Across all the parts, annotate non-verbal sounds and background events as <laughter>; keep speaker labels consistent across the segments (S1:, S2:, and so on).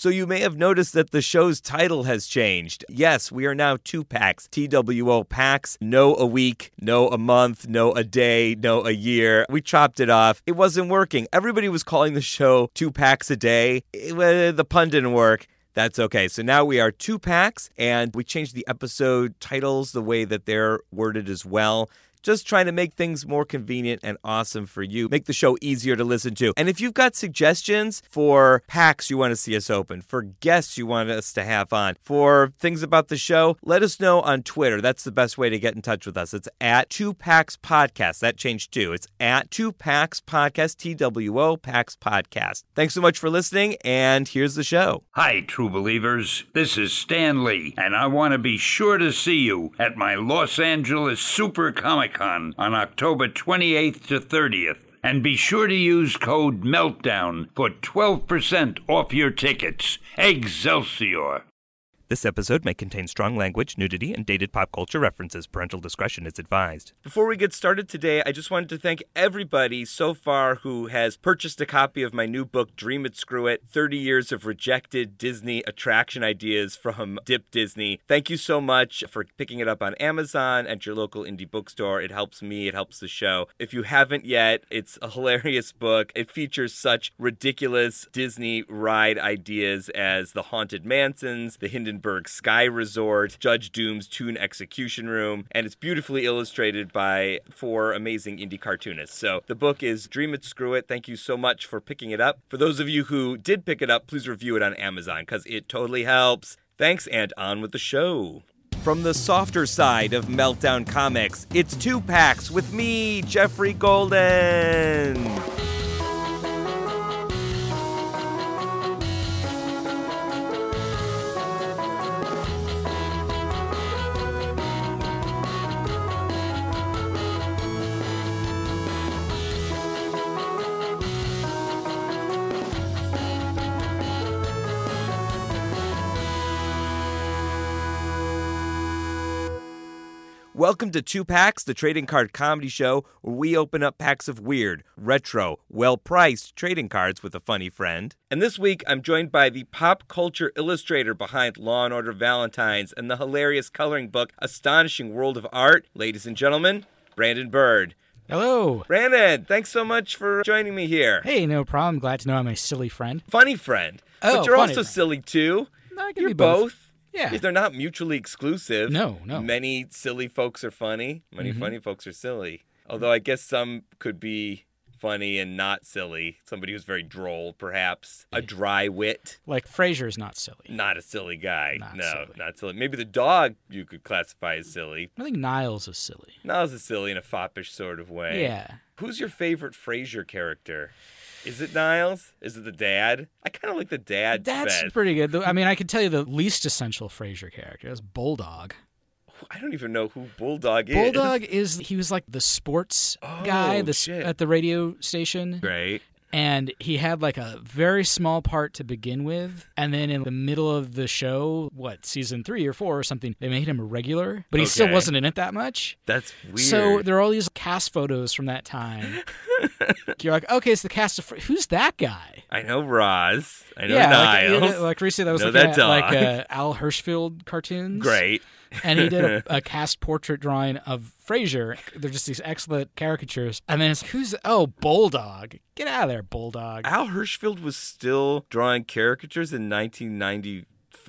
S1: So you may have noticed that the show's title has changed. Yes, we are now two packs, TWO packs. No a week, no a month, no a day, no a year. We chopped it off. It wasn't working. Everybody was calling the show two packs a day. It, the pun didn't work. That's okay. So now we are two packs, and we changed the episode titles the way that they're worded as well just trying to make things more convenient and awesome for you, make the show easier to listen to. And if you've got suggestions for packs you want to see us open, for guests you want us to have on, for things about the show, let us know on Twitter. That's the best way to get in touch with us. It's at Two Packs Podcast. That changed too. It's at Two Packs Podcast, T W O Packs Podcast. Thanks so much for listening, and here's the show.
S2: Hi, true believers. This is Stan Lee, and I want to be sure to see you at my Los Angeles Super Comic Con on October 28th to 30th. And be sure to use code MELTDOWN for 12% off your tickets. Excelsior!
S1: This episode may contain strong language, nudity, and dated pop culture references. Parental discretion is advised. Before we get started today, I just wanted to thank everybody so far who has purchased a copy of my new book, Dream It, Screw It 30 Years of Rejected Disney Attraction Ideas from Dip Disney. Thank you so much for picking it up on Amazon and your local indie bookstore. It helps me, it helps the show. If you haven't yet, it's a hilarious book. It features such ridiculous Disney ride ideas as the Haunted Mansons, the Hindenburg Sky Resort, Judge Doom's Toon Execution Room, and it's beautifully illustrated by four amazing indie cartoonists. So the book is Dream It, Screw It. Thank you so much for picking it up. For those of you who did pick it up, please review it on Amazon because it totally helps. Thanks, and on with the show. From the softer side of Meltdown Comics, it's two packs with me, Geoffrey Golden. Welcome to Two Packs, the trading card comedy show where we open up packs of weird, retro, well priced trading cards with a funny friend. And this week I'm joined by the pop culture illustrator behind Law and Order Valentines and the hilarious coloring book Astonishing World of Art. Ladies and gentlemen, Brandon Bird.
S3: Hello.
S1: Brandon, thanks so much for joining me here.
S3: Hey, no problem. Glad to know I'm a silly friend.
S1: Funny friend.
S3: Oh,
S1: but you're also
S3: friend.
S1: silly too.
S3: Can
S1: You're
S3: both.
S1: both.
S3: Yeah.
S1: They're not mutually exclusive.
S3: No, no.
S1: Many silly folks are funny. Many
S3: Mhm.
S1: funny folks are silly. Although I guess some could be funny and not silly. Somebody who's very droll, perhaps. A dry wit.
S3: Like Frasier's not silly.
S1: Not a silly guy.
S3: Not
S1: no,
S3: silly.
S1: not silly. Maybe the dog you could classify as silly.
S3: I think Niles is silly.
S1: Niles is silly in a foppish sort of way.
S3: Yeah.
S1: Who's your favorite Frasier character? Is it Niles? Is it the dad? I kind of like the dad
S3: That's
S1: best.
S3: pretty good. I mean, I could tell you the least essential Frasier character is Bulldog.
S1: I don't even know who Bulldog is.
S3: Bulldog is he was like the sports oh, guy
S1: Oh,
S3: the, at the radio station,
S1: Right.
S3: And he had like a very small part to begin with, and then in the middle of the show, what season three or four or something, they made him a regular, but he still wasn't in it that much.
S1: That's weird.
S3: So there are all these cast photos from that time. <laughs> You're like, okay, it's the cast of. Fr- Who's that guy?
S1: I know Roz. I know
S3: yeah,
S1: Niles.
S3: like, like recently, I was
S1: Know
S3: looking
S1: that
S3: at like uh, Al Hirschfeld cartoons.
S1: Great.
S3: and he did a, <laughs> a cast portrait drawing of Frasier. They're just these excellent caricatures. And then it's who's oh Bulldog? Get out of there, Bulldog.
S1: Al Hirschfeld was still drawing caricatures in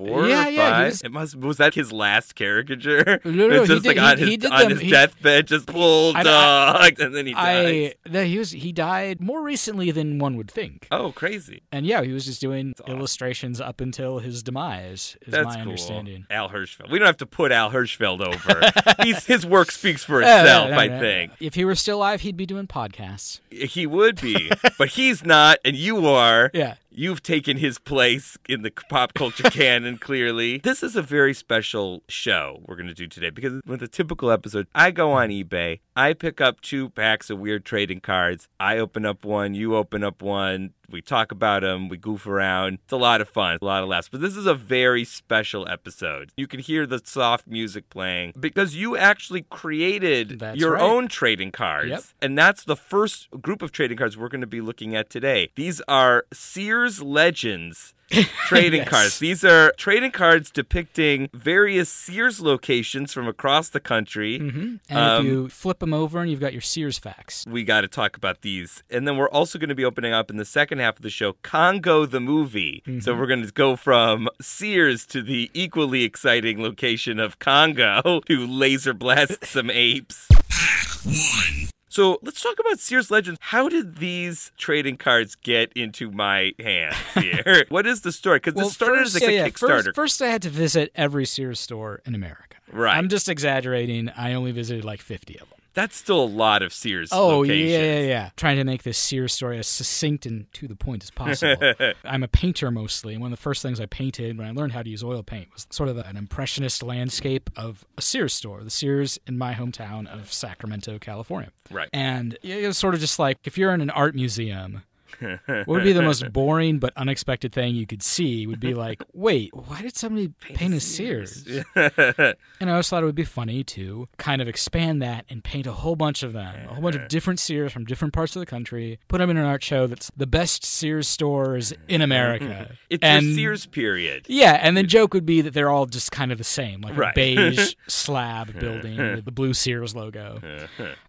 S1: 1994
S3: Yeah,
S1: or
S3: yeah,
S1: 5?
S3: was-
S1: It must was that his last caricature?
S3: No, no,
S1: it's <laughs>
S3: he
S1: just
S3: did-
S1: like on
S3: he-
S1: his
S3: he did
S1: on
S3: them-
S1: his
S3: he-
S1: deathbed, just bulldog, <laughs> and then he dies.
S3: I no, he was he died more recently than one would think.
S1: Oh, crazy!
S3: And yeah, he was just doing illustrations up until his demise. Is
S1: That's
S3: my
S1: cool.
S3: understanding.
S1: Al Hirschfeld. We don't have to put Al Hirschfeld over. <laughs> He's, his work speaks for
S3: Uh, no,
S1: itself,
S3: no,
S1: I think.
S3: If he were still alive, he'd be doing podcasts.
S1: He would be, but he's not, and you are.
S3: Yeah.
S1: You've taken his place in the pop culture <laughs> canon, clearly. This is a very special show we're going to do today because with a typical episode, I go on eBay, I pick up two packs of weird trading cards. I open up one, you open up one. We talk about them, we goof around. It's a lot of fun, a lot of laughs. But this is a very special episode. You can hear the soft music playing because you actually created
S3: That's
S1: your
S3: right.
S1: own trading cards.
S3: Yep.
S1: And that's the first group of trading cards we're going to be looking at today. These are Sears Sears Legends <laughs> trading
S3: Yes.
S1: cards. These are trading cards depicting various Sears locations from across the country.
S3: hmm And
S1: Um,
S3: if you flip them over and you've got your Sears facts.
S1: We got to talk about these. And then we're also going to be opening up in the second half of the show Congo the movie.
S3: Mm-hmm.
S1: So we're going to go from Sears to the equally exciting location of Congo <laughs> to laser blast some apes. So let's talk about Sears Legends. How did these trading cards get into my hands <laughs> here? what is the story? Because this started as
S3: first-
S1: like a
S3: yeah, yeah,
S1: Kickstarter.
S3: First, first, I had to visit every Sears store in America.
S1: Right.
S3: I'm just exaggerating. I only visited like 50 of them.
S1: That's still a lot of Sears
S3: Oh,
S1: locations.
S3: yeah, yeah, yeah. Trying to make this Sears story as succinct and to the point as possible. <laughs> I'm a painter mostly, and one of the first things I painted when I learned how to use oil paint was sort of an impressionist landscape of a Sears store, the Sears in my hometown of Sacramento, California.
S1: Right.
S3: And it was sort of just like if you're in an art museum, <laughs> what would be the most boring but unexpected thing you could see would be like, <laughs> wait, why did somebody paint a Sears? <laughs> And I always thought it would be funny to kind of expand that and paint a whole bunch of them, a whole bunch of different Sears from different parts of the country, put them in an art show that's the best Sears stores in America.
S1: It's
S3: and,
S1: your Sears period.
S3: Yeah, and the joke would be that they're all just kind of the same, like
S1: Right.
S3: a beige slab building with the blue Sears logo.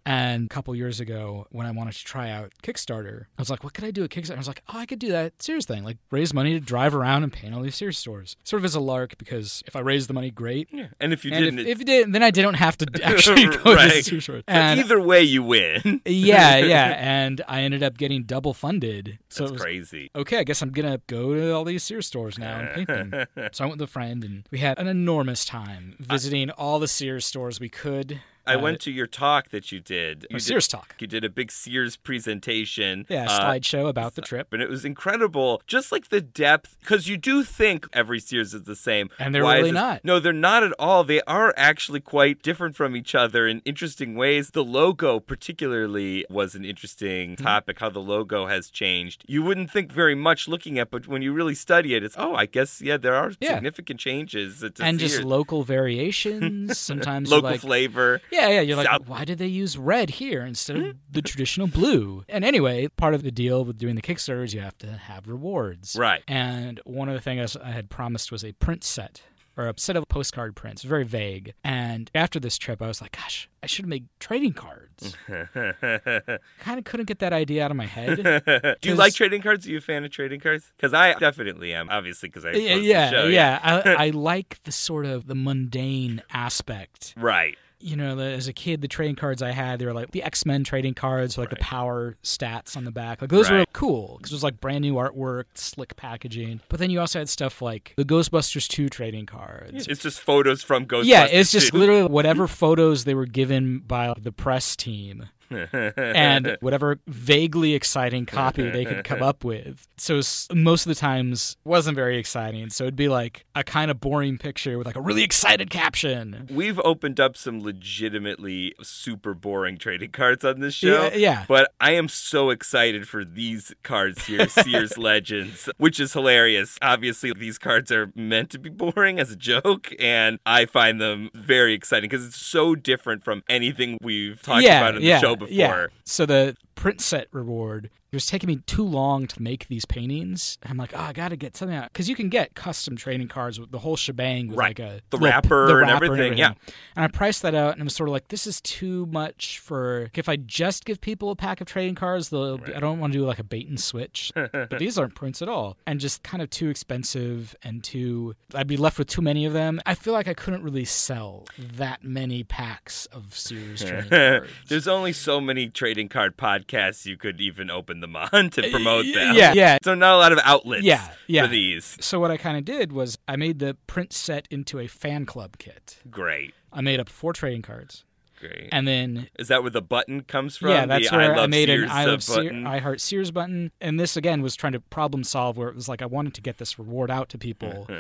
S3: and a couple years ago, when I wanted to try out Kickstarter, I was like, what could I do a Kickstarter? I was like, oh, I could do that Sears thing, like raise money to drive around and paint all these Sears stores. Sort of as a lark, because if I raised the money, great.
S1: Yeah. And if you
S3: And
S1: didn't,
S3: if, if you didn't, then I didn't have to <laughs> actually go to
S1: Right.
S3: Sears store.
S1: but
S3: And
S1: either way, you win. <laughs>
S3: yeah, yeah, <laughs> and I ended up getting double funded. So
S1: That's
S3: was
S1: crazy.
S3: okay, I guess I'm gonna go to all these Sears stores now and paint them. so I went with a friend, and we had an enormous time visiting all the Sears stores we could.
S1: I
S3: Uh,
S1: went to your talk that you did. You
S3: Sears
S1: did,
S3: talk.
S1: You did a big Sears presentation.
S3: Yeah,
S1: uh,
S3: slideshow about the trip.
S1: and it was incredible. Just like the depth, because you do think every Sears is the same,
S3: And they're
S1: Why
S3: really not.
S1: No, they're not at all. They are actually quite different from each other in interesting ways. The logo, particularly, was an interesting
S3: Mm-hmm.
S1: topic. How the logo has changed. You wouldn't think very much looking at, but when you really study it, it's oh, I guess yeah, there are
S3: Yeah.
S1: significant changes. To
S3: and
S1: Sears.
S3: just local <laughs> variations. Sometimes
S1: local
S3: like,
S1: flavor.
S3: Yeah, yeah. You're like, why did they use red here instead of mm-hmm. the traditional blue? And anyway, part of the deal with doing the Kickstarter is you have to have rewards.
S1: Right.
S3: And one of the things I had promised was a print set or a set of postcard prints, very vague. And after this trip, I was like, gosh, I should have made trading cards. <laughs> kind of couldn't get that idea out of my head. <laughs>
S1: Do you like trading cards? Are you a fan of trading cards? Because I definitely am. Obviously, because I
S3: yeah, yeah, yeah. I, I <laughs> like the sort of the mundane aspect
S1: Right.
S3: You know, the, as a kid, the trading cards I had, they were like the X Men trading cards, like the power stats on the back. Like those were cool because it was like brand new artwork, slick packaging. But then you also had stuff like the Ghostbusters 2 trading cards.
S1: It's just photos from Ghostbusters.
S3: yeah, it's just
S1: 2.
S3: literally whatever photos they were given by the press team and <laughs> whatever vaguely exciting copy they could come up with. So most of the times wasn't very exciting. So it'd be like a kind of boring picture with like a really excited caption.
S1: We've opened up some legitimately super boring trading cards on this show.
S3: Yeah, yeah.
S1: But I am so excited for these cards here, Sears <laughs> Legends, which is hilarious. Obviously, these cards are meant to be boring as a joke, and I find them very exciting because it's so different from anything we've talked about in the show before.
S3: Yeah. So the print set reward. It was taking me too long to make these paintings. I'm like, oh, I got to get something out because you can get custom trading cards with the whole shebang with
S1: Right.
S3: like a
S1: The
S3: little-
S1: wrapper
S3: the
S1: and
S3: wrapper
S1: everything, yeah.
S3: And I priced that out, and I was sort of like, this is too much for. If I just give people a pack of trading cards, they'll. I don't want to do like a bait and switch. <laughs> but these aren't prints at all, and just kind of too expensive and too. I'd be left with too many of them. I feel like I couldn't really sell that many packs of Sears trading <laughs> cards.
S1: There's only so many trading card podcasts you could even open them <laughs> on to promote them.
S3: Yeah, yeah.
S1: So not a lot of outlets
S3: Yeah, yeah.
S1: for these.
S3: So what I kind of did was I made the print set into a fan club kit.
S1: Great.
S3: I made up four trading cards,
S1: Great.
S3: and then
S1: Is that where the button comes from?
S3: yeah, that's
S1: the
S3: where
S1: I,
S3: I, made
S1: Sears
S3: an I
S1: uh,
S3: love Sears. I heart Sears button. And this again was trying to problem solve where it was like I wanted to get this reward out to people. <laughs>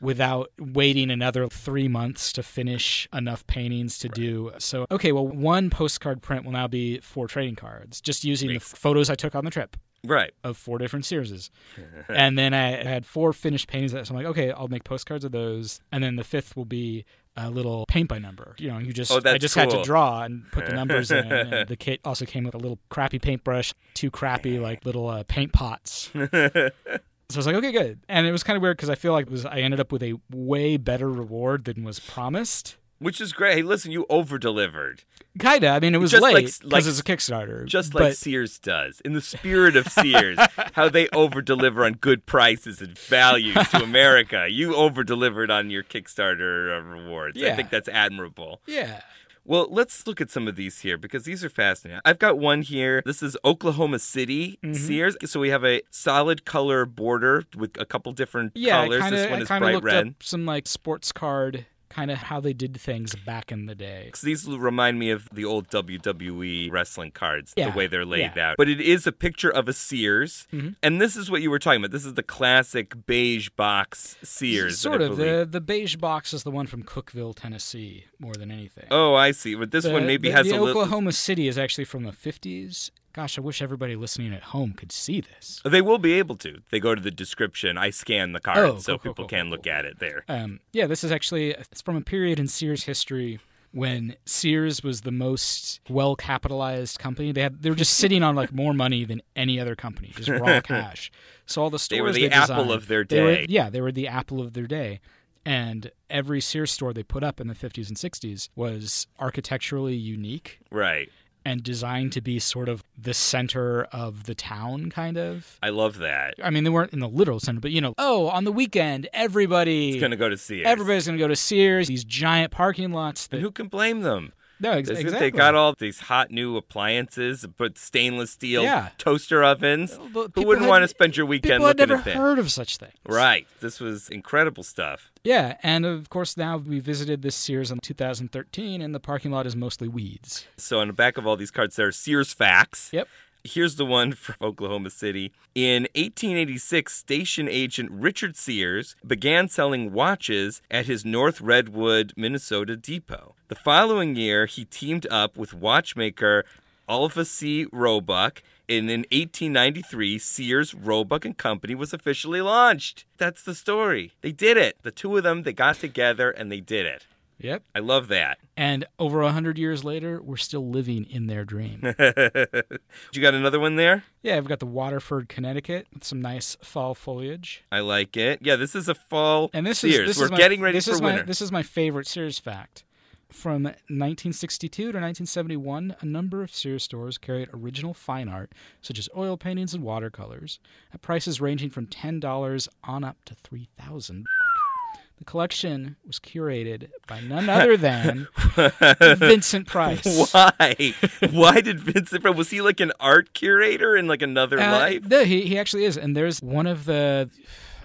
S3: Without waiting another three months to finish enough paintings to do. So, okay, well, one postcard print will now be four trading cards, just using the photos I took on the trip.
S1: Right.
S3: of four different series. <laughs> and then I had four finished paintings. So I'm like, okay, I'll make postcards of those. And then the fifth will be a little paint by number. You know, you just
S1: Oh,
S3: I just had to draw and put the numbers in. And <laughs> the kit also came with a little crappy paintbrush, two crappy like little uh, paint pots. <laughs> So I was like, okay, good. And it was kind of weird because I feel like it was I ended up with a way better reward than was promised.
S1: Which is great. Hey, listen, you over delivered.
S3: Kinda. I mean, it was
S1: Just like-
S3: late because
S1: like-
S3: it's a Kickstarter.
S1: Just like
S3: but,
S1: Sears does. In the spirit of Sears, <laughs> how they over deliver on good prices and values to America. You over delivered on your Kickstarter uh, rewards. I think that's admirable.
S3: yeah.
S1: Well, let's look at some of these here because these are fascinating. I've got one here. This is Oklahoma City
S3: Mm-hmm.
S1: Sears. So we have a solid color border with a couple different
S3: Yeah,
S1: colors.
S3: I kind
S1: this one
S3: I
S1: is
S3: kind of
S1: bright
S3: looked
S1: red.
S3: up some like sports card kind of how they did things back in the day.
S1: So these remind me of the old WWE wrestling cards,
S3: Yeah,
S1: the way they're laid
S3: yeah.
S1: out. But it is a picture of a Sears,
S3: Mhm.
S1: and this is what you were talking about. This is the classic beige box Sears.
S3: Sort of. The the beige box is the one from Cookeville, Tennessee, more than anything.
S1: Oh, I see. But this
S3: The-
S1: one maybe
S3: the,
S1: has
S3: the
S1: a little.
S3: Oklahoma City is actually from the 50s. Gosh, I wish everybody listening at home could see this.
S1: They will be able to. They go to the description. I scan the card,
S3: Oh,
S1: so
S3: cool, cool,
S1: people
S3: cool,
S1: can
S3: cool,
S1: look
S3: cool.
S1: at it there.
S3: Um, yeah, this is actually it's from a period in Sears history when Sears was the most well capitalized company. They had they were just <laughs> sitting on like more money than any other company, just raw <laughs> cash. So all the stores
S1: They were the
S3: they
S1: apple
S3: designed-
S1: of their
S3: they were-
S1: day.
S3: yeah, they were the apple of their day. And every Sears store they put up in the 50s and 60s was architecturally unique
S1: Right.
S3: And designed to be sort of the center of the town, kind of.
S1: I love that.
S3: I mean, they weren't in the literal center, but you know, oh, on the weekend, everybody,
S1: It's going to go to Sears.
S3: everybody's going to go to Sears. These giant parking lots. That,
S1: And who can blame them?
S3: No, ex- exactly.
S1: They got all these hot new appliances, put stainless steel
S3: Yeah.
S1: toster ovens. Who wouldn't
S3: had-
S1: want to spend your weekend looking
S3: never
S1: at that?
S3: heard of such things.
S1: Right. This was incredible stuff.
S3: Yeah, and of course now we visited this Sears in 2013, and the parking lot is mostly weeds.
S1: So on the back of all these cards, there are Sears facts.
S3: Yep.
S1: Here's the one from <laughs> Oklahoma City. In 1886, station agent Richard Sears began selling watches at his North Redwood, Minnesota depot. The following year, he teamed up with watchmaker Alvah C. Roebuck. And in 1893, Sears, Roebuck and Company was officially launched. That's the story. They did it. The two of them, they got together and they did it.
S3: Yep.
S1: I love that.
S3: And over a hundred years later, we're still living in their dream. <laughs>
S1: you got another one there?
S3: yeah, I've got the Waterford, Connecticut, with some nice fall foliage.
S1: I like it. Yeah, this is a fall
S3: And this
S1: Sears.
S3: is this
S1: We're
S3: is my,
S1: getting ready
S3: this
S1: for
S3: is
S1: winter.
S3: My, this is my favorite Sears fact. From 1962 to 1971, a number of Sears stores carried original fine art, such as oil paintings and watercolors, at prices ranging from $10 on up to 3000 The collection was curated by none other than <laughs> Vincent Price.
S1: Why? Why did Vincent? Price- Was he like an art curator in like another
S3: Uh,
S1: life?
S3: no, he, he actually is. And there's one of the.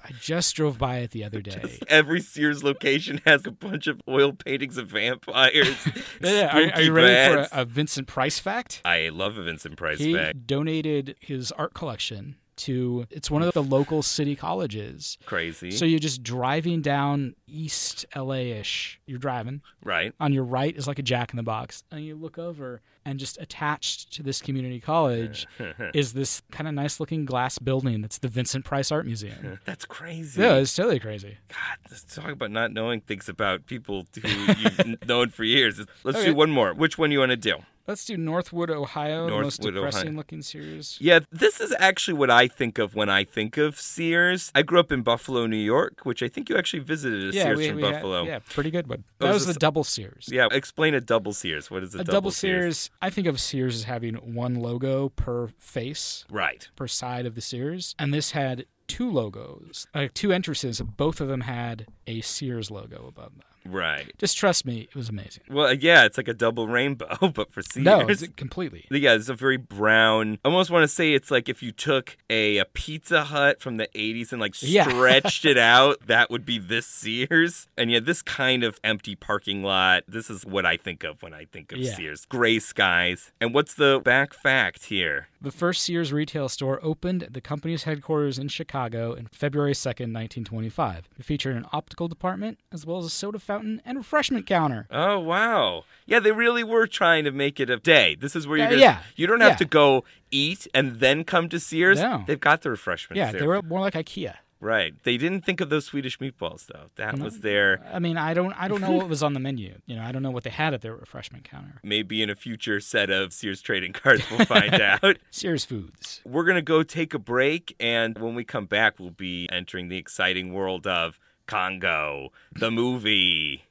S3: I just drove by it the other day.
S1: Every Sears location has a bunch of oil paintings of vampires. <laughs>
S3: Yeah, are, are you ready
S1: bats.
S3: for a, a Vincent Price fact?
S1: I love a Vincent Price
S3: he
S1: fact.
S3: donated his art collection to it's one of the local city colleges.
S1: Crazy,
S3: So you're just driving down East LA ish. You're driving.
S1: right?
S3: On your right is like a jack in the box. And you look over and just attached to this community college <laughs> is this kind of nice looking glass building that's the Vincent Price Art Museum. <laughs>
S1: That's crazy.
S3: yeah, it's totally crazy.
S1: God, let's talk about not knowing things about people who you've <laughs> known for years. Let's
S3: Okay.
S1: do one more. Which one you want to do?
S3: Let's do Northwood, Ohio. the most
S1: Northwood, Ohio.
S3: depressing looking Sears.
S1: Yeah, this is actually what I think of when I think of Sears. I grew up in Buffalo, New York, which I think you actually visited a
S3: Yeah,
S1: Sears
S3: we,
S1: from
S3: we had-
S1: Buffalo.
S3: yeah, pretty good one. That
S1: is
S3: was the
S1: this-
S3: double Sears.
S1: Yeah, explain a double Sears. What is a,
S3: a double Sears, I think of Sears as having one logo per face,
S1: Right.
S3: per side of the Sears. And this had two logos, like two entrances. Both of them had a Sears logo above them.
S1: Right.
S3: Just trust me, it was amazing.
S1: Well, uh, yeah, it's like a double rainbow, <laughs> but for Sears.
S3: No, it's completely.
S1: Yeah, it's a very brown. I almost want to say it's like if you took a, a Pizza Hut from the 80s and like
S3: Yeah. <laughs>
S1: stretched it out, that would be this Sears. And yeah, this kind of empty parking lot, this is what I think of when I think of
S3: Yeah.
S1: Sears. Gray skies. And what's the back fact here?
S3: The first Sears retail store opened at the company's headquarters in Chicago in February 2nd, 1925. It featured an optical department, as well as a soda fountain and refreshment counter.
S1: Oh, wow. Yeah, they really were trying to make it a day. This is where you're
S3: Uh,
S1: gonna,
S3: yeah.
S1: you don't have
S3: Yeah.
S1: to go eat and then come to Sears.
S3: No.
S1: They've got the refreshments
S3: Yeah,
S1: there.
S3: they were more like IKEA.
S1: Right. They didn't think of those Swedish meatballs though. That was their
S3: I mean, I don't, I don't know what was on the <laughs> menu. You know, I don't know what they had at their refreshment counter.
S1: maybe in a future set of Sears trading cards we'll find <laughs> out.
S3: Sears Foods.
S1: We're going to go take a break and when we come back we'll be entering the exciting world of Congo, the movie.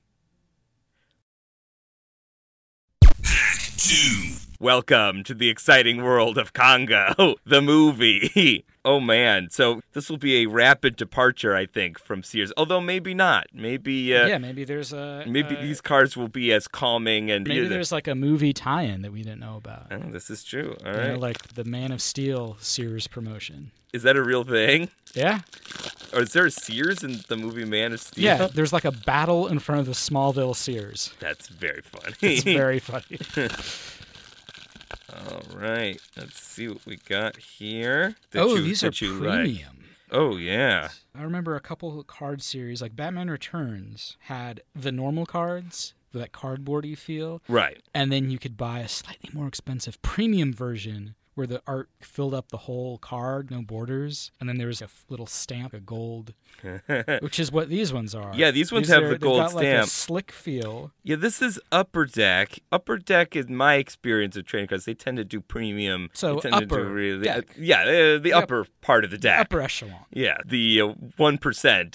S4: Two.
S1: Welcome to the exciting world of Congo, <laughs> the movie. <laughs> Oh man, so this will be a rapid departure, I think, from Sears. Although maybe not. Maybe uh,
S3: yeah, maybe there's a
S1: maybe
S3: uh,
S1: these cars will be as calming and
S3: maybe there's like a movie tie-in that we didn't know about.
S1: Oh, this is true. All
S3: You
S1: right.
S3: know, like the Man of Steel Sears promotion.
S1: is that a real thing?
S3: Yeah,
S1: Or is there a Sears in the movie Man of Steel?
S3: yeah. <laughs> There's like a battle in front of the Smallville Sears.
S1: That's very funny.
S3: It's very funny.
S1: All right. Let's see what we got here.
S3: oh,
S1: you-
S3: these are
S1: you like.
S3: premium.
S1: Oh yeah.
S3: I remember a couple of card series, like Batman Returns, had the normal cards, that cardboardy feel,
S1: Right.
S3: and then you could buy a slightly more expensive premium version where the art filled up the whole card, no borders, and then there was a little stamp, a gold, <laughs> which is what these ones are.
S1: Yeah, these ones have
S3: are-
S1: the gold
S3: got, Like a
S1: stamp.
S3: slick feel.
S1: Yeah, this is Upper Deck. Upper Deck, in my experience of trading cards, they tend to do premium.
S3: So
S1: they tend to do
S3: upper
S1: really,
S3: deck.
S1: yeah, uh, the
S3: Yep.
S1: upper part of the deck.
S3: Upper echelon.
S1: Yeah, the uh, one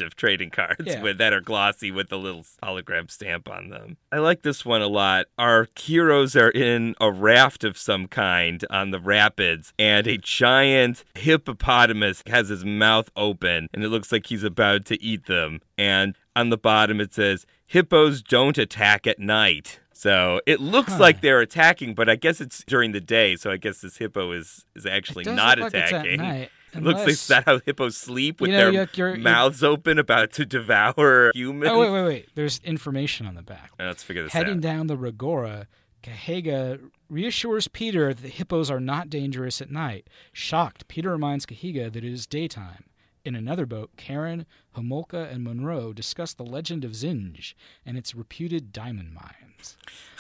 S1: of trading cards
S3: Yeah.
S1: with that are glossy with the little hologram stamp on them. I like this one a lot. Our heroes are in a raft of some kind on the rapids, and a giant hippopotamus has his mouth open, and it looks like he's about to eat them. And on the bottom it says, "Hippos don't attack at night." So it looks
S3: Huh.
S1: like they're attacking, but I guess it's during the day. So I guess this hippo is is actually not
S3: look like
S1: attacking.
S3: night, <laughs>
S1: It looks like
S3: unless-
S1: that how hippos sleep with
S3: You know,
S1: their
S3: you're- you're- you're-
S1: mouths open, about to devour humans.
S3: Oh wait, wait, wait! There's information on the back.
S1: Let's figure this
S3: Heading
S1: out.
S3: Heading down the Ragora, Kahega reassures Peter that the hippos are not dangerous at night. Shocked, Peter reminds Kahega that it is daytime. In another boat, Karen, Homolka, and Monroe discuss the legend of Zinj and its reputed diamond mines.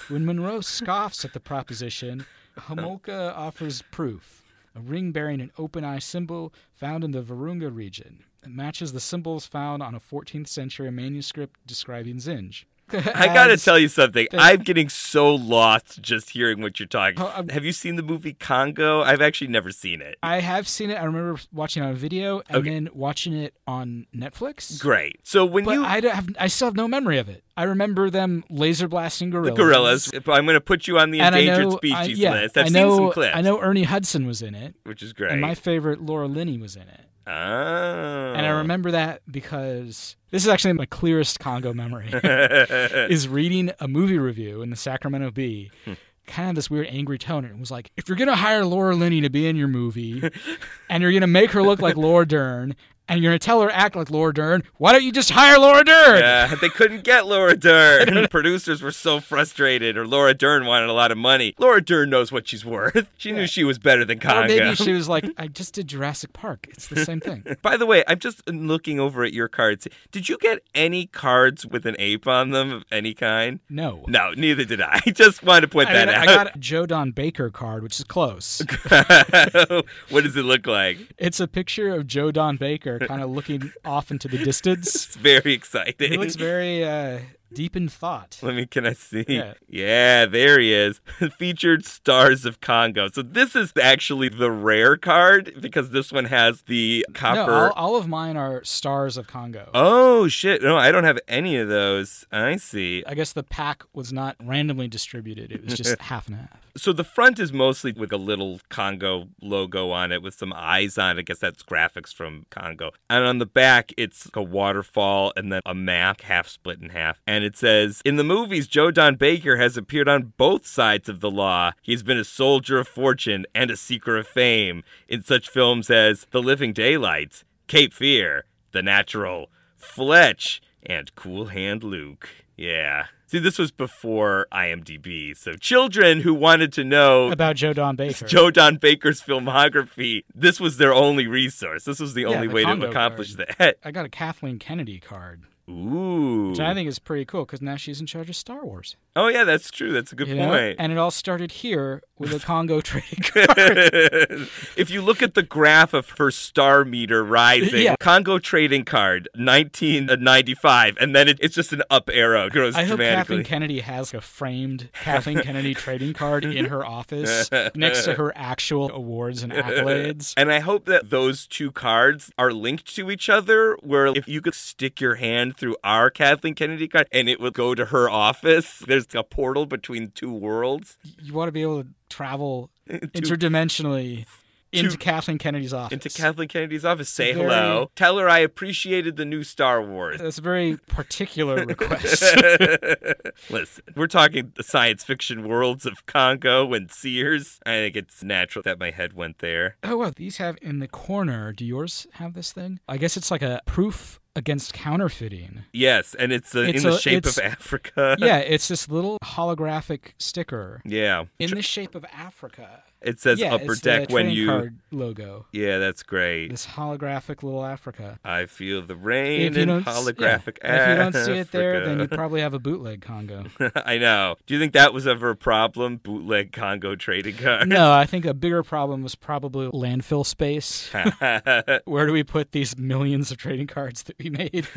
S3: When Monroe scoffs at the proposition, Homolka offers proof a ring bearing an open eye symbol found in the Virunga region. It matches the symbols found on a 14th century manuscript describing Zinj. <laughs>
S1: I gotta tell you something. I'm getting so lost just hearing what you're talking.
S3: Oh,
S1: Have you seen the movie Congo? I've actually never seen it.
S3: I have seen it. I remember watching it on video and
S1: Okay.
S3: then watching it on Netflix.
S1: Great. So when
S3: But
S1: you
S3: I, have, I still have no memory of it. I remember them laser blasting gorillas.
S1: the gorillas. I'm going to put you on the
S3: And
S1: endangered
S3: know,
S1: species
S3: I, yeah,
S1: list. I've
S3: I know,
S1: seen some clips,
S3: I know Ernie Hudson was in it,
S1: which is great.
S3: and my favorite Laura Linney was in it.
S1: oh.
S3: I uh, remember that because this is actually my clearest Congo memory. <laughs> is reading a movie review in the Sacramento Bee, kind of this weird angry tone, and it was like, if you're gonna hire Laura Linney to be in your movie, <laughs> and you're gonna make her look like Laura Dern, and you're gonna tell her to act like Laura Dern, why don't you just hire Laura Dern?
S1: Yeah, they couldn't get Laura Dern. The <laughs> <laughs> producers were so frustrated, or Laura Dern wanted a lot of money. Laura Dern knows what she's worth. <laughs> She knew she was better than
S3: Or maybe she was like, I just did Jurassic Park. It's the same thing.
S1: By the way, I'm just looking over at your cards. Did you get any cards with an ape on them of any kind?
S3: No.
S1: No, neither did I. just wanted to point
S3: I,
S1: that
S3: mean, I got a Joe Don Baker card, which is close.
S1: what does it look like?
S3: It's a picture of Joe Don Baker kind of looking off into the distance. <laughs>
S1: It's very exciting.
S3: He looks very uh, deep in thought.
S1: Let me, can I see?
S3: Yeah.
S1: Yeah, there he is. <laughs> Featured Stars of Congo. So this is actually the rare card because this one has the
S3: No,
S1: copper.
S3: all, all of mine are stars of Congo.
S1: Oh, shit. No, I don't have any of those. I see.
S3: I guess the pack was not randomly distributed. It was just <laughs> half and half.
S1: So the front is mostly with a little Congo logo on it with some eyes on it. I guess that's graphics from Congo. And on the back, it's a waterfall and then a map half split in half. And it says, In the movies, Joe Don Baker has appeared on both sides of the law. He's been a soldier of fortune and a seeker of fame in such films as The Living Daylights, Cape Fear, The Natural, Fletch, and Cool Hand Luke. Yeah. See, this was before IMDb. So children who wanted to know
S3: about Joe Don Baker,
S1: Joe Don Baker's filmography, this was their only resource. This was the
S3: Yeah,
S1: only
S3: the
S1: way to accomplish
S3: card.
S1: that.
S3: I got a Kathleen Kennedy card,
S1: Ooh.
S3: which I think is pretty cool because now she's in charge of Star Wars.
S1: Oh yeah, that's true. That's a good
S3: you know?
S1: point.
S3: And it all started here with a <laughs> Congo <laughs> trading card.
S1: if you look at the graph of her star meter rising,
S3: Yeah.
S1: Congo trading card, 1995, and then it, it's just an up arrow. It grows
S3: I hope. Kathleen Kennedy has a framed Kathleen Kennedy trading card in her office next to her actual awards and accolades. <laughs>
S1: And I hope that those two cards are linked to each other, where if you could stick your hand through our Kathleen Kennedy card and it would go to her office, there's a portal between two worlds.
S3: You want to be able to travel <laughs> interdimensionally into
S1: to-
S3: Kathleen Kennedy's office.
S1: into Kathleen Kennedy's office, say
S3: Very-
S1: hello. Tell her I appreciated the new Star Wars.
S3: That's a very particular <laughs> request. <laughs>
S1: Listen, we're talking the science fiction worlds of Congo and Sears. I think it's natural that my head went there.
S3: oh, wow. These have in the corner. Do yours have this thing? I guess it's like a proof against counterfeiting.
S1: Yes, and it's, uh,
S3: It's
S1: in the shape of Africa. <laughs>
S3: yeah, it's this little holographic sticker
S1: Yeah.
S3: in the shape of Africa.
S1: It says
S3: yeah,
S1: upper deck when you.
S3: card logo.
S1: Yeah, that's great.
S3: This holographic little Africa.
S1: I feel the rain in
S3: don't, yeah,
S1: holographic
S3: if you don't see it there, then you <laughs> probably have a bootleg Congo. <laughs>
S1: I know. Do you think that was ever a problem? Bootleg Congo trading cards?
S3: no, I think a bigger problem was probably landfill space. <laughs> Where do we put these millions of trading cards that we made?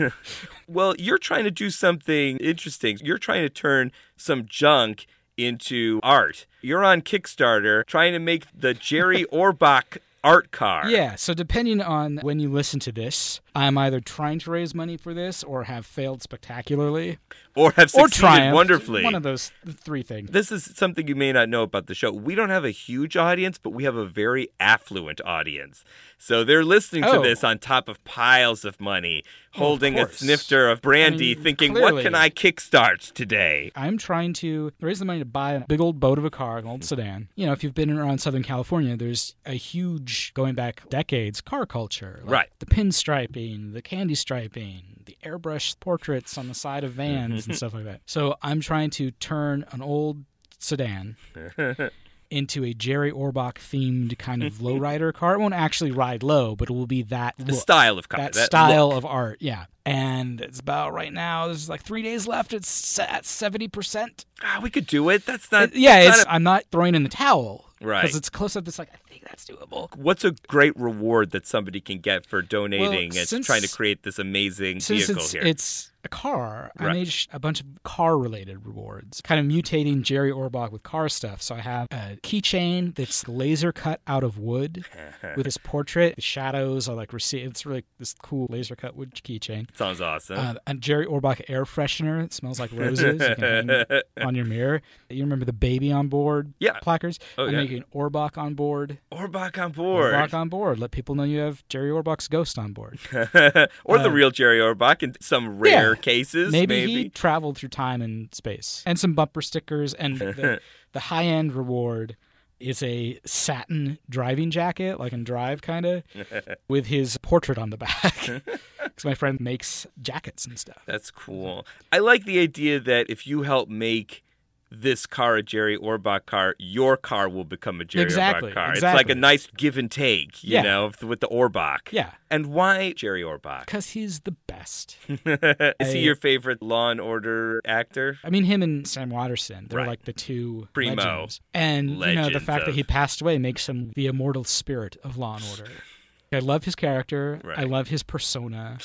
S1: well, you're trying to do something interesting. You're trying to turn some junk into art. You're on Kickstarter trying to make the Jerry <laughs> Orbach art car.
S3: Yeah, so depending on when you listen to this, I'm either trying to raise money for this or have failed spectacularly
S1: Or have
S3: or
S1: succeeded
S3: triumphed.
S1: wonderfully.
S3: One of those three things.
S1: This is something you may not know about the show. We don't have a huge audience, but we have a very affluent audience. So they're listening to
S3: Oh.
S1: this on top of piles of money,
S3: Well, of
S1: holding a snifter of brandy,
S3: I mean,
S1: thinking, what can I kickstart today?
S3: I'm trying to raise the money to buy a big old boat of a car, an old sedan. You know, if you've been around Southern California, there's a huge, going back decades, car culture. Like
S1: Right.
S3: The pinstriping, the candy striping, the airbrush portraits on the side of vans and <laughs> stuff like that. So I'm trying to turn an old sedan <laughs> into a Jerry Orbach themed kind of lowrider <laughs> car. It won't actually ride low, but it will be that
S1: The
S3: look
S1: style of car.
S3: that,
S1: that
S3: style
S1: look.
S3: of art, yeah. And it's about right now. There's like three days left. It's at seventy percent.
S1: Ah, we could do it. That's not.
S3: Yeah,
S1: not
S3: it's.
S1: a-
S3: I'm not throwing in the towel,
S1: Right.
S3: Because it's close up. It's like I think that's doable.
S1: What's a great reward that somebody can get for donating and trying to create this amazing vehicle
S3: it's
S1: here?
S3: it's a car, I made a bunch of car related rewards, kind of mutating Jerry Orbach with car stuff. So I have a keychain that's laser cut out of wood <laughs> with his portrait. The shadows are like rece- It's really this cool laser cut wood keychain.
S1: Sounds awesome.
S3: Uh, a Jerry Orbach air freshener. It smells like roses. you <laughs> on your mirror. You remember the baby on board
S1: Yeah.
S3: placards?
S1: Oh,
S3: I'm
S1: yeah.
S3: making Orbach on board.
S1: Orbach on board.
S3: Orbach on board. Let people know you have Jerry Orbach's ghost on board. <laughs>
S1: or the
S3: Uh,
S1: real Jerry Orbach and some rare
S3: Yeah.
S1: Cases.
S3: Maybe,
S1: Maybe,
S3: he traveled through time and space. And some bumper stickers. And the, <laughs> the high end reward is a satin driving jacket, like in Drive, kind of, <laughs> with his portrait on the back. <laughs> Because my friend makes jackets and stuff.
S1: That's cool. I like the idea that if you help make this car a Jerry Orbach car, your car will become a Jerry
S3: Exactly,
S1: Orbach car. Exactly. It's like a nice give and take, you
S3: Yeah.
S1: know, with the Orbach.
S3: Yeah.
S1: And why Jerry Orbach?
S3: Because he's the best. <laughs>
S1: Is
S3: I-
S1: he your favorite Law and Order actor?
S3: I mean, him and Sam Waterston, they're
S1: Right.
S3: like the two
S1: Primo
S3: legends. And, you know, the
S1: legends
S3: fact that he passed away makes him the immortal spirit of Law and Order. <laughs> I love his character. I love his persona.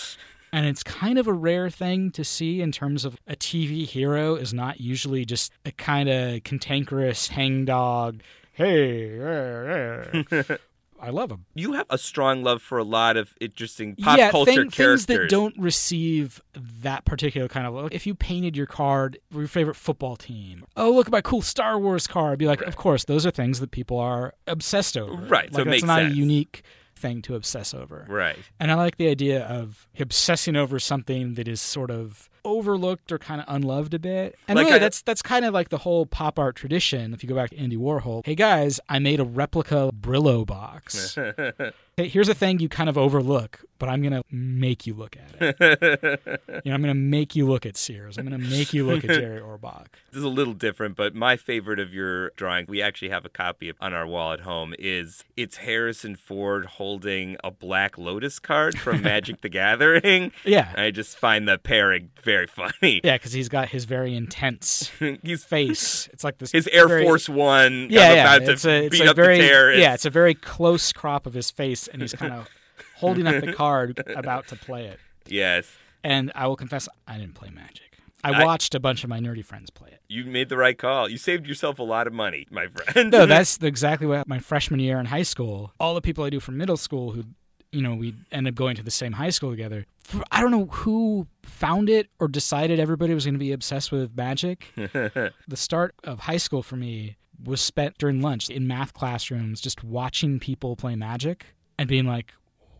S3: And it's kind of a rare thing to see in terms of a TV hero is not usually just a kind of cantankerous hangdog. Hey, eh, eh." <laughs> I love him.
S1: You have a strong love for a lot of interesting pop
S3: yeah,
S1: culture
S3: thing-
S1: characters.
S3: things that don't receive that particular kind of love. If you painted your card for your favorite football team, oh look at my cool Star Wars card, I'd be like, of course, those are things that people are obsessed over.
S1: Right, so
S3: like,
S1: it
S3: that's not
S1: sense.
S3: a unique thing to obsess over.
S1: Right.
S3: And I like the idea of obsessing over something that is sort of overlooked or kind of unloved a bit. And
S1: Like
S3: really,
S1: I-
S3: that's that's kind of like the whole pop art tradition. If you go back to Andy Warhol, hey guys, I made a replica Brillo box. <laughs> hey, here's a thing you kind of overlook, but I'm gonna make you look at it. <laughs> you know, I'm gonna make you look at Sears. I'm gonna make you look at <laughs> Jerry Orbach.
S1: This is a little different, but my favorite of your drawing, we actually have a copy on our wall at home, is it's Harrison Ford holding a Black Lotus card from <laughs> Magic the Gathering.
S3: Yeah.
S1: I just find the pairing very funny.
S3: Yeah, because he's got his very intense
S1: He's
S3: face. It's like this.
S1: his Air
S3: very-
S1: Force One.
S3: Yeah, yeah.
S1: to
S3: it's a, it's a very yeah. It's a very close crop of his face, and he's kind of holding up the card, <laughs> about to play it.
S1: yes.
S3: And I will confess, I didn't play Magic. I
S1: I-
S3: watched a bunch of my nerdy friends play it.
S1: You made the right call. You saved yourself a lot of money, my friend.
S3: No, <laughs> that's exactly what my freshman year in high school. All the people I knew from middle school who, you know, we ended up going to the same high school together. I don't know who found it or decided everybody was going to be obsessed with magic. <laughs> the start of high school for me was spent during lunch in math classrooms, just watching people play magic and being like,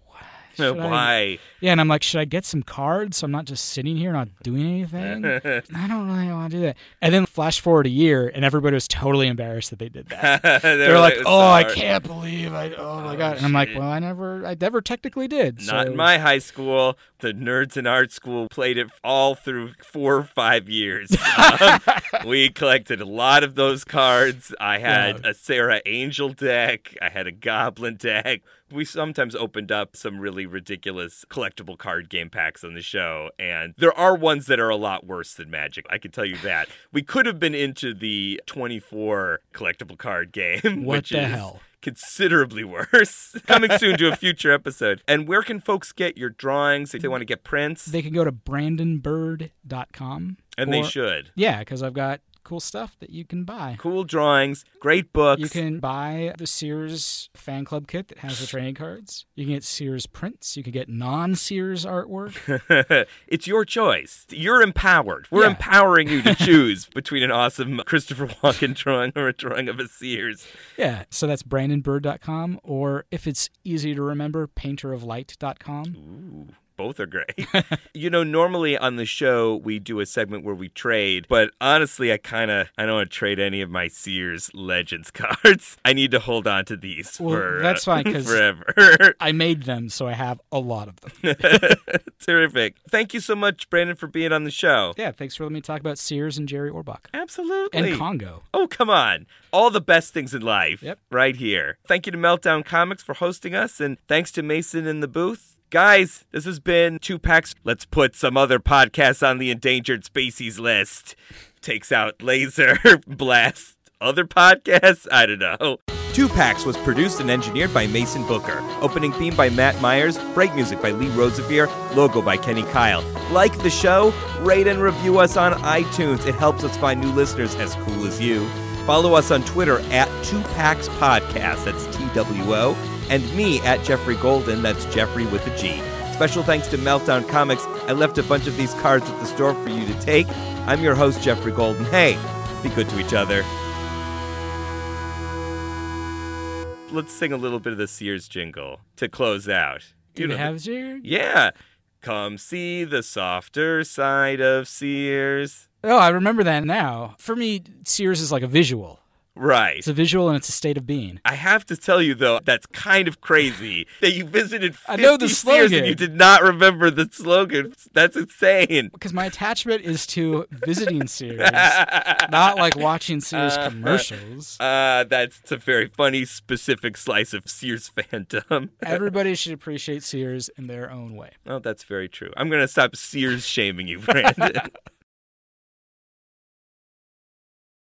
S3: "What? Should I-"
S1: Why?
S3: Yeah, and I'm like, should I get some cards so I'm not just sitting here not doing anything? <laughs> I don't really want to do that. And then flash forward a year, and everybody was totally embarrassed that they did that. <laughs> They're like, "Oh, I can't believe I! Oh my oh, god!" And I'm like, "Well, I never, I never technically did."
S1: Not
S3: so-
S1: in my high school. The nerds in art school played it all through four or five years. <laughs> Um, we collected a lot of those cards. I had
S3: Yeah.
S1: a Serra Angel deck. I had a Goblin deck. We sometimes opened up some really ridiculous collectible card game packs on the show, and there are ones that are a lot worse than Magic. I can tell you that. We could have been into the 24 collectible card game.
S3: What
S1: which
S3: the
S1: is
S3: hell?
S1: Considerably worse. <laughs> Coming soon to a future episode. And where can folks get your drawings if they want to get prints?
S3: They can go to brandonbird.com.
S1: and they should.
S3: Yeah, because I've got cool stuff that you can buy.
S1: Cool drawings, great books.
S3: You can buy the Sears fan club kit that has the <laughs> trading cards. You can get Sears prints. You can get non Sears artwork. <laughs>
S1: it's your choice. You're empowered. We're
S3: Yeah.
S1: empowering you to <laughs> choose between an awesome Christopher Walken drawing or a drawing of a Sears.
S3: Yeah, so that's brandonbird.com, or if it's easy to remember, painteroflight.com.
S1: Ooh. Both are great. <laughs> you know, normally on the show we do a segment where we trade, but honestly, I kind of I don't want to trade any of my Sears Legends <laughs> cards. I need to hold on to these
S3: Well,
S1: for
S3: that's
S1: uh,
S3: fine, 'cause- <laughs>
S1: forever.
S3: I made them, so I have a lot of them.
S1: Terrific. Thank you so much, Brandon, for being on the show.
S3: yeah, thanks for letting me talk about Sears and Jerry Orbach.
S1: Absolutely.
S3: And Congo.
S1: Oh, come on. All the best things in life.
S3: Yep.
S1: Right here. Thank you to Meltdown Comics for hosting us, and thanks to Mason in the booth. Guys, this has been Two Packs. Let's put some other podcasts on the endangered species list. Takes out Laser, <laughs> Blast, other podcasts? I don't know. Two Packs was produced and engineered by Mason Booker. Opening theme by Matt Myers. Break music by Lee Rosevere. Logo by Kenny Keil. Like the show? Rate and review us on iTunes. It helps us find new listeners as cool as you. Follow us on Twitter at Two Packs Podcast. That's T W O. And me at Geoffrey Golden. That's Geoffrey with a G. Special thanks to Meltdown Comics. I left a bunch of these cards at the store for you to take. I'm your host, Geoffrey Golden. Hey, be good to each other. Let's sing a little bit of the Sears jingle to close out.
S3: Do you
S1: know
S3: have Sears?
S1: yeah. Come see the softer side of Sears.
S3: Oh, I remember that now. For me, Sears is like a visual.
S1: Right.
S3: It's a visual and it's a state of being.
S1: I have to tell you though, that's kind of crazy that you visited 50
S3: I know the
S1: Sears and
S3: slogan.
S1: you did not remember the slogan. That's insane.
S3: Because my attachment is to visiting <laughs> Sears, not like watching Sears commercials.
S1: Uh, that's a very funny, specific slice of Sears fandom. <laughs>
S3: Everybody should appreciate Sears in their own way.
S1: Oh, that's very true. I'm going to stop Sears shaming you, Brandon. <laughs>